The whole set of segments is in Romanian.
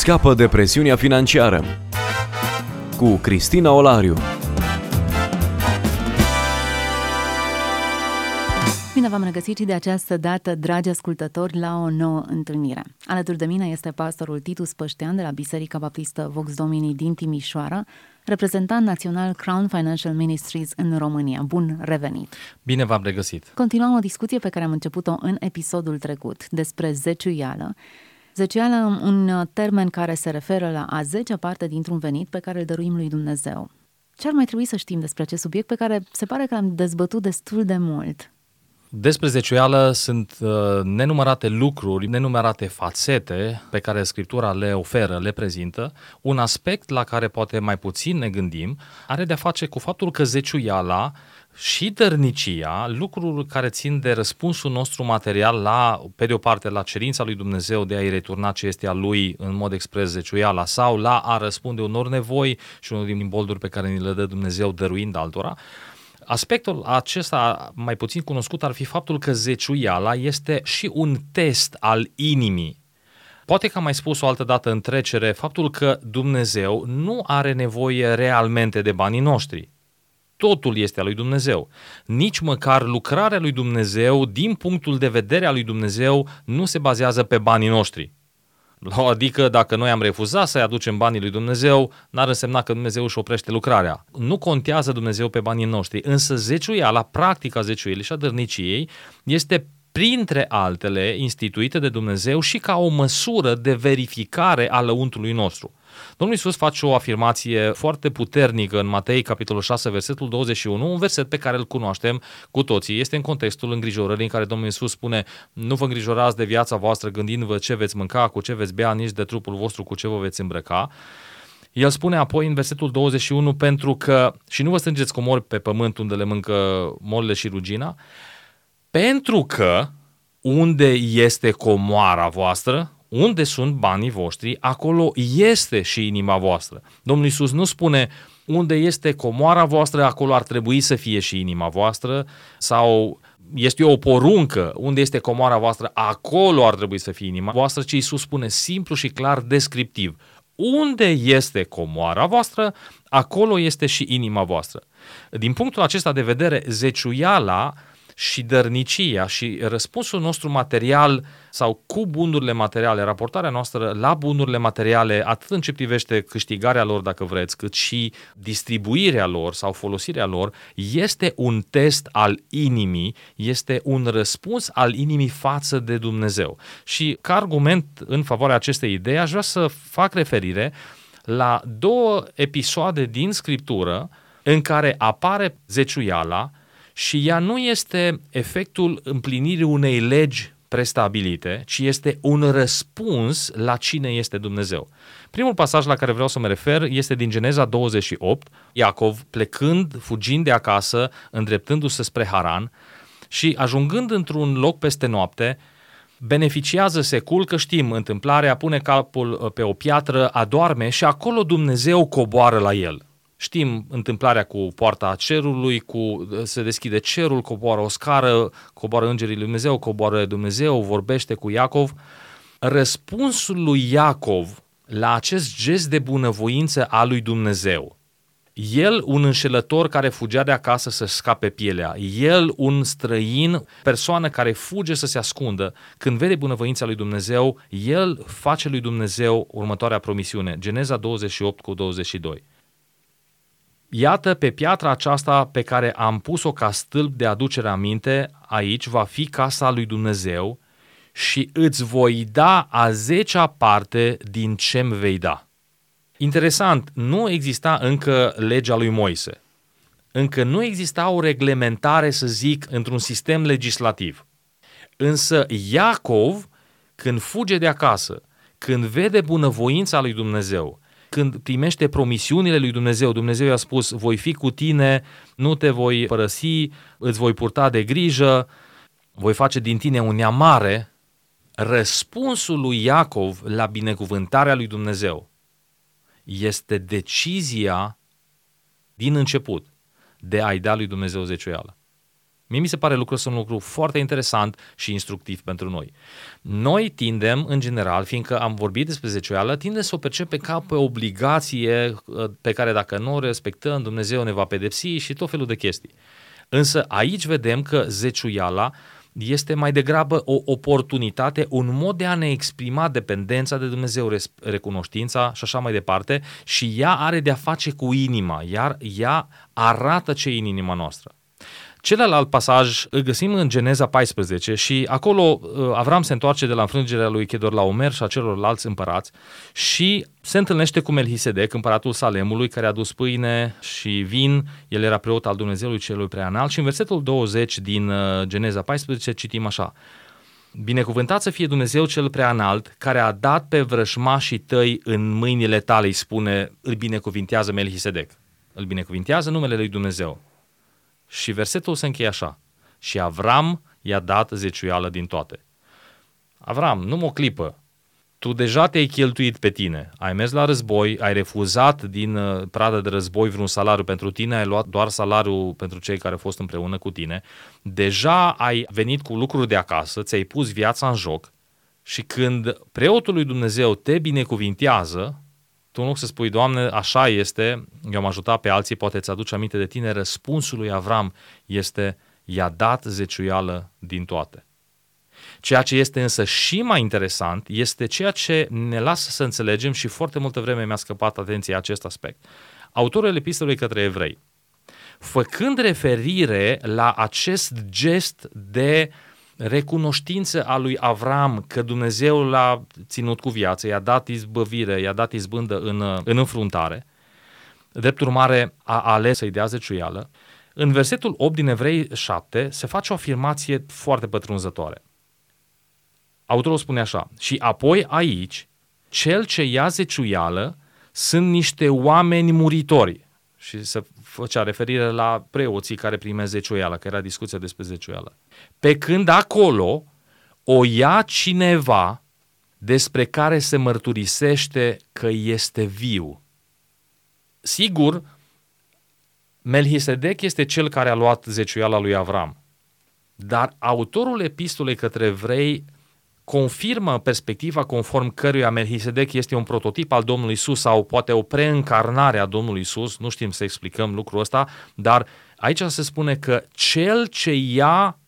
Scapă de presiunea financiară cu Cristina Olariu. Bine v-am regăsit și de această dată, dragi ascultători, la o nouă întâlnire. Alături de mine este pastorul Titus Păștean de la Biserica Baptistă Vox Domini din Timișoara, reprezentant național Crown Financial Ministries în România. Bun revenit! Bine v-am regăsit! Continuăm o discuție pe care am început-o în episodul trecut despre zeciuială. Zeciuială, un termen care se referă la a zecea parte dintr-un venit pe care îl dăruim lui Dumnezeu. Ce ar mai trebui să știm despre acest subiect pe care se pare că l-am dezbătut destul de mult? Despre zeciuială sunt uh, nenumărate lucruri, nenumărate fațete pe care Scriptura le oferă, le prezintă. Un aspect la care poate mai puțin ne gândim are de-a face cu faptul că zeciuiala și dărnicia, lucruri care țin de răspunsul nostru material la, pe de o parte, la cerința lui Dumnezeu de a-i returna ce este a lui în mod expres zeciuiala sau la a răspunde unor nevoi și unul din bolduri pe care ni le dă Dumnezeu dăruind altora, Aspectul acesta mai puțin cunoscut ar fi faptul că zeciuiala este și un test al inimii. Poate că am mai spus o altă dată în trecere faptul că Dumnezeu nu are nevoie realmente de banii noștri. Totul este al lui Dumnezeu. Nici măcar lucrarea lui Dumnezeu, din punctul de vedere al lui Dumnezeu, nu se bazează pe banii noștri. Adică dacă noi am refuzat să-i aducem banii lui Dumnezeu, n-ar însemna că Dumnezeu își oprește lucrarea. Nu contează Dumnezeu pe banii noștri, însă zeciuiala, practica zeciuielii și a dărniciei, este printre altele instituite de Dumnezeu și ca o măsură de verificare a lăuntului nostru. Domnul Iisus face o afirmație foarte puternică în Matei, capitolul 6, versetul 21, un verset pe care îl cunoaștem cu toții. Este în contextul îngrijorării în care Domnul Iisus spune nu vă îngrijorați de viața voastră gândindu-vă ce veți mânca, cu ce veți bea, nici de trupul vostru cu ce vă veți îmbrăca. El spune apoi în versetul 21, pentru că, și nu vă strângeți comori pe pământ unde le mâncă molele și rugina, pentru că unde este comoara voastră, unde sunt banii voștri, acolo este și inima voastră. Domnul Iisus nu spune unde este comoara voastră, acolo ar trebui să fie și inima voastră, sau este o poruncă, unde este comoara voastră, acolo ar trebui să fie inima voastră, ci Iisus spune simplu și clar descriptiv. Unde este comoara voastră, acolo este și inima voastră. Din punctul acesta de vedere, zeciuiala și dărnicia și răspunsul nostru material sau cu bunurile materiale, raportarea noastră la bunurile materiale, atât în ce privește câștigarea lor, dacă vreți, cât și distribuirea lor sau folosirea lor, este un test al inimii, este un răspuns al inimii față de Dumnezeu. Și ca argument în favoarea acestei idei, aș vrea să fac referire la două episoade din Scriptură în care apare zeciuiala și ea nu este efectul împlinirii unei legi prestabilite, ci este un răspuns la cine este Dumnezeu. Primul pasaj la care vreau să mă refer este din Geneza 28, Iacov plecând, fugind de acasă, îndreptându-se spre Haran și ajungând într-un loc peste noapte, beneficiază, se culcă, știm întâmplarea, pune capul uh, pe o piatră, adorme și acolo Dumnezeu coboară la el. Știm întâmplarea cu poarta cerului, cu se deschide cerul, coboară o scară, coboară îngerii lui Dumnezeu, coboară Dumnezeu, vorbește cu Iacov. Răspunsul lui Iacov la acest gest de bunăvoință a lui Dumnezeu, el, un înșelător care fugea de acasă să scape pielea, el, un străin, persoană care fuge să se ascundă, când vede bunăvoința lui Dumnezeu, el face lui Dumnezeu următoarea promisiune. Geneza 28 cu 22. Iată, pe piatra aceasta pe care am pus-o ca stâlp de aducere aminte, aici va fi casa lui Dumnezeu și îți voi da a zecea parte din ce-mi vei da. Interesant, nu exista încă legea lui Moise. Încă nu exista o reglementare, să zic, într-un sistem legislativ. Însă Iacov, când fuge de acasă, când vede bunăvoința lui Dumnezeu, când primește promisiunile lui Dumnezeu, Dumnezeu i-a spus, voi fi cu tine, nu te voi părăsi, îți voi purta de grijă, voi face din tine un neam mare, răspunsul lui Iacov la binecuvântarea lui Dumnezeu este decizia din început de a-i da lui Dumnezeu zeciuială. Mie mi se pare lucrul sunt un lucru foarte interesant și instructiv pentru noi. Noi tindem, în general, fiindcă am vorbit despre zecioială, tindem să o percepem ca pe obligație uh, pe care dacă nu o respectăm, Dumnezeu ne va pedepsi și tot felul de chestii. Însă aici vedem că zeciuiala este mai degrabă o oportunitate, un mod de a ne exprima dependența de Dumnezeu, recunoștința și așa mai departe și ea are de a face cu inima, iar ea arată ce e în inima noastră. Celălalt pasaj îl găsim în Geneza 14 și acolo uh, Avram se întoarce de la înfrângerea lui Chedor la Omer și a celorlalți împărați și se întâlnește cu Melhisedec, împăratul Salemului, care a dus pâine și vin. El era preot al Dumnezeului celui preanalt și în versetul 20 din uh, Geneza 14 citim așa. Binecuvântat să fie Dumnezeu cel preanalt, care a dat pe vrășmașii tăi în mâinile tale, îi spune, îl binecuvintează Melhisedec. Îl binecuvintează numele lui Dumnezeu. Și versetul se încheie așa. Și Avram i-a dat zeciuială din toate. Avram, nu o clipă. Tu deja te-ai cheltuit pe tine. Ai mers la război, ai refuzat din uh, pradă de război vreun salariu pentru tine, ai luat doar salariul pentru cei care au fost împreună cu tine. Deja ai venit cu lucruri de acasă, ți-ai pus viața în joc și când preotul lui Dumnezeu te binecuvintează, tu în loc să spui, Doamne, așa este, eu am ajutat pe alții, poate îți aduce aminte de tine, răspunsul lui Avram este, i-a dat zeciuială din toate. Ceea ce este însă și mai interesant este ceea ce ne lasă să înțelegem și foarte multă vreme mi-a scăpat atenția acest aspect. Autorul epistolei către evrei, făcând referire la acest gest de uh, recunoștință a lui Avram că Dumnezeu l-a ținut cu viață, i-a dat izbăvire, i-a dat izbândă în, în înfruntare, drept urmare a ales să-i dea zeciuială, în versetul 8 din Evrei 7 se face o afirmație foarte pătrunzătoare. Autorul spune așa, și apoi aici, cel ce ia zeciuială sunt niște oameni muritori. Și se făcea referire la preoții care primesc zeciuială, că era discuția despre zeciuială. Pe când acolo o ia cineva despre care se mărturisește că este viu. Sigur, Melchisedec este cel care a luat zeciuiala lui Avram. Dar autorul epistolei către evrei confirmă perspectiva conform căruia Melchisedec este un prototip al Domnului Isus sau poate o preîncarnare a Domnului Isus, nu știm să explicăm lucrul ăsta, dar aici se spune că cel ce ia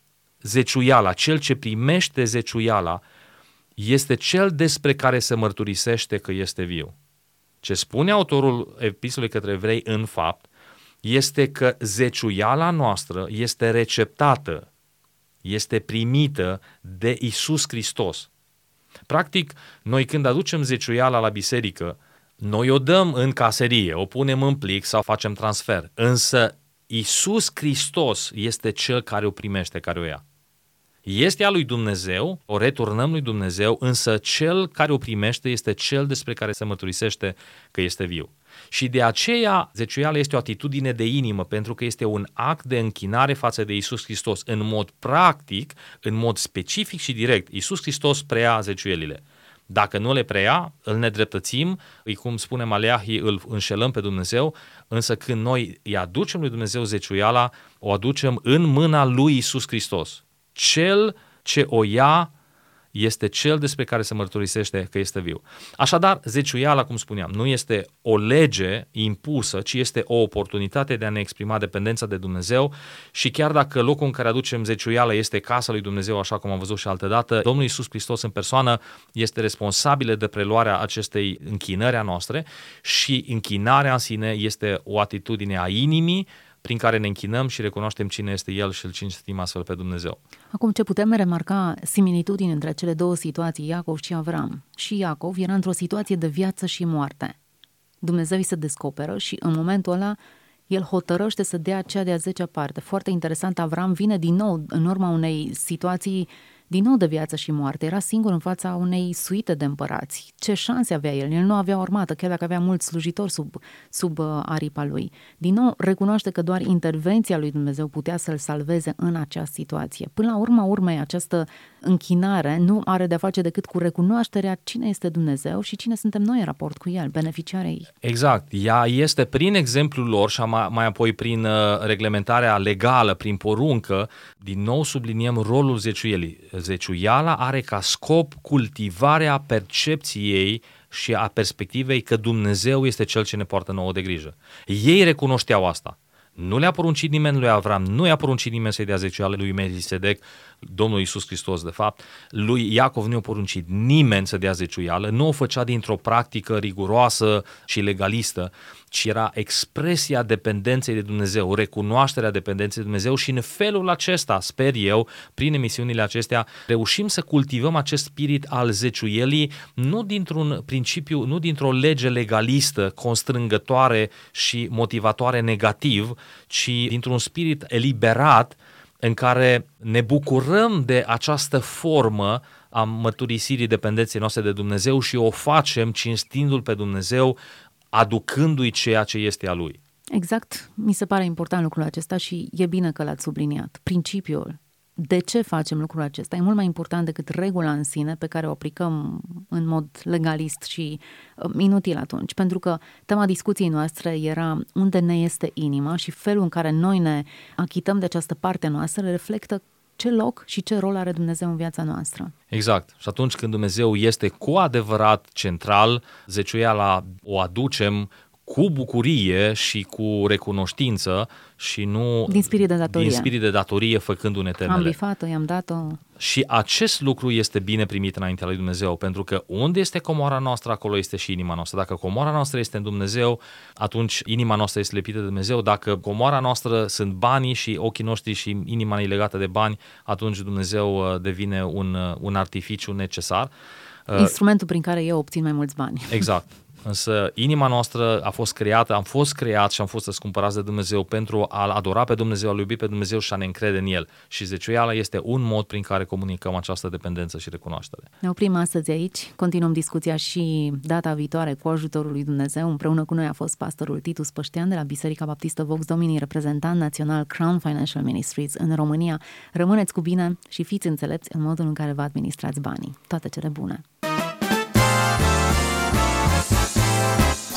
zeciuiala, cel ce primește zeciuiala, este cel despre care se mărturisește că este viu. Ce spune autorul epistolei către evrei în fapt, este că zeciuiala noastră este receptată este primită de Isus Hristos. Practic, noi când aducem zeciuiala la biserică, noi o dăm în caserie, o punem în plic sau facem transfer. Însă Isus Hristos este cel care o primește, care o ia. Este a lui Dumnezeu, o returnăm lui Dumnezeu, însă cel care o primește este cel despre care se mărturisește că este viu. Și de aceea zeciuiala este o atitudine de inimă, pentru că este un act de închinare față de Isus Hristos. În mod practic, în mod specific și direct, Isus Hristos preia zeciuielile. Dacă nu le preia, îl nedreptățim, îi cum spune Maleahi, îl înșelăm pe Dumnezeu, însă când noi îi aducem lui Dumnezeu zeciuiala, o aducem în mâna lui Isus Hristos. Cel ce o ia este cel despre care se mărturisește că este viu. Așadar, zeciuiala, cum spuneam, nu este o lege impusă, ci este o oportunitate de a ne exprima dependența de Dumnezeu și chiar dacă locul în care aducem zeciuiala este casa lui Dumnezeu, așa cum am văzut și altă dată, Domnul Iisus Hristos în persoană este responsabil de preluarea acestei închinări a noastre și închinarea în sine este o atitudine a inimii, prin care ne închinăm și recunoaștem cine este El și îl cinstim astfel pe Dumnezeu. Acum, ce putem remarca similitudini între cele două situații, Iacov și Avram. Și Iacov era într-o situație de viață și moarte. Dumnezeu îi se descoperă și în momentul ăla el hotărăște să dea cea de-a zecea parte. Foarte interesant, Avram vine din nou în urma unei situații din nou de viață și moarte. Era singur în fața unei suite de împărați. Ce șanse avea el? El nu avea armată, chiar dacă avea mulți slujitori sub, sub uh, aripa lui. Din nou, recunoaște că doar intervenția lui Dumnezeu putea să-l salveze în acea situație. Până la urma urmei, această închinare nu are de-a face decât cu recunoașterea cine este Dumnezeu și cine suntem noi în raport cu El, beneficiarii. Exact. Ea este prin exemplul lor și mai apoi prin uh, reglementarea legală, prin poruncă, din nou subliniem rolul zeciuielii. Zeciuiala are ca scop cultivarea percepției și a perspectivei că Dumnezeu este cel ce ne poartă nouă de grijă. Ei recunoșteau asta. Nu le-a poruncit nimeni lui Avram, nu i-a poruncit nimeni să-i dea zeciuiale lui Melchisedec, Domnul Iisus Hristos, de fapt, lui Iacov nu i-a poruncit nimeni să dea zeciuială, nu o făcea dintr-o practică riguroasă și legalistă, ci era expresia dependenței de Dumnezeu, recunoașterea dependenței de Dumnezeu și în felul acesta, sper eu, prin emisiunile acestea, reușim să cultivăm acest spirit al zeciuielii nu dintr-un principiu, nu dintr-o lege legalistă, constrângătoare și motivatoare negativ, ci dintr-un spirit eliberat în care ne bucurăm de această formă a mărturisirii dependenței noastre de Dumnezeu și o facem cinstindu-L pe Dumnezeu, aducându-i ceea ce este a Lui. Exact, mi se pare important lucrul acesta și e bine că l-ați subliniat. Principiul de ce facem lucrul acesta e mult mai important decât regula în sine pe care o aplicăm în mod legalist și um, inutil atunci. Pentru că tema discuției noastre era unde ne este inima și felul în care noi ne achităm de această parte noastră reflectă ce loc și ce rol are Dumnezeu în viața noastră. Exact. Și atunci când Dumnezeu este cu adevărat central, zeciuiala o aducem cu bucurie și cu recunoștință și nu din spirit de datorie, din spirit de datorie făcându-ne temele. Am bifat-o, i-am dat-o. Și acest lucru este bine primit înaintea lui Dumnezeu, pentru că unde este comoara noastră, acolo este și inima noastră. Dacă comoara noastră este în Dumnezeu, atunci inima noastră este lepită de Dumnezeu. Dacă comoara noastră sunt banii și ochii noștri și inima e legată de bani, atunci Dumnezeu uh, devine un, uh, un artificiu necesar. Uh, Instrumentul prin care eu obțin mai mulți bani. Exact. Însă inima noastră a fost creată, am fost creat și am fost răscumpărați de Dumnezeu pentru a-L adora pe Dumnezeu, a-L iubi pe Dumnezeu și a ne încrede în El. Și zeciuiala este un mod prin care comunicăm această dependență și recunoaștere. Ne oprim astăzi aici, continuăm discuția și data viitoare cu ajutorul lui Dumnezeu. Împreună cu noi a fost pastorul Titus Păștean de la Biserica Baptistă Vox Domini, reprezentant național Crown Financial Ministries în România. Rămâneți cu bine și fiți înțelepți în modul în care vă administrați banii. Toate cele bune!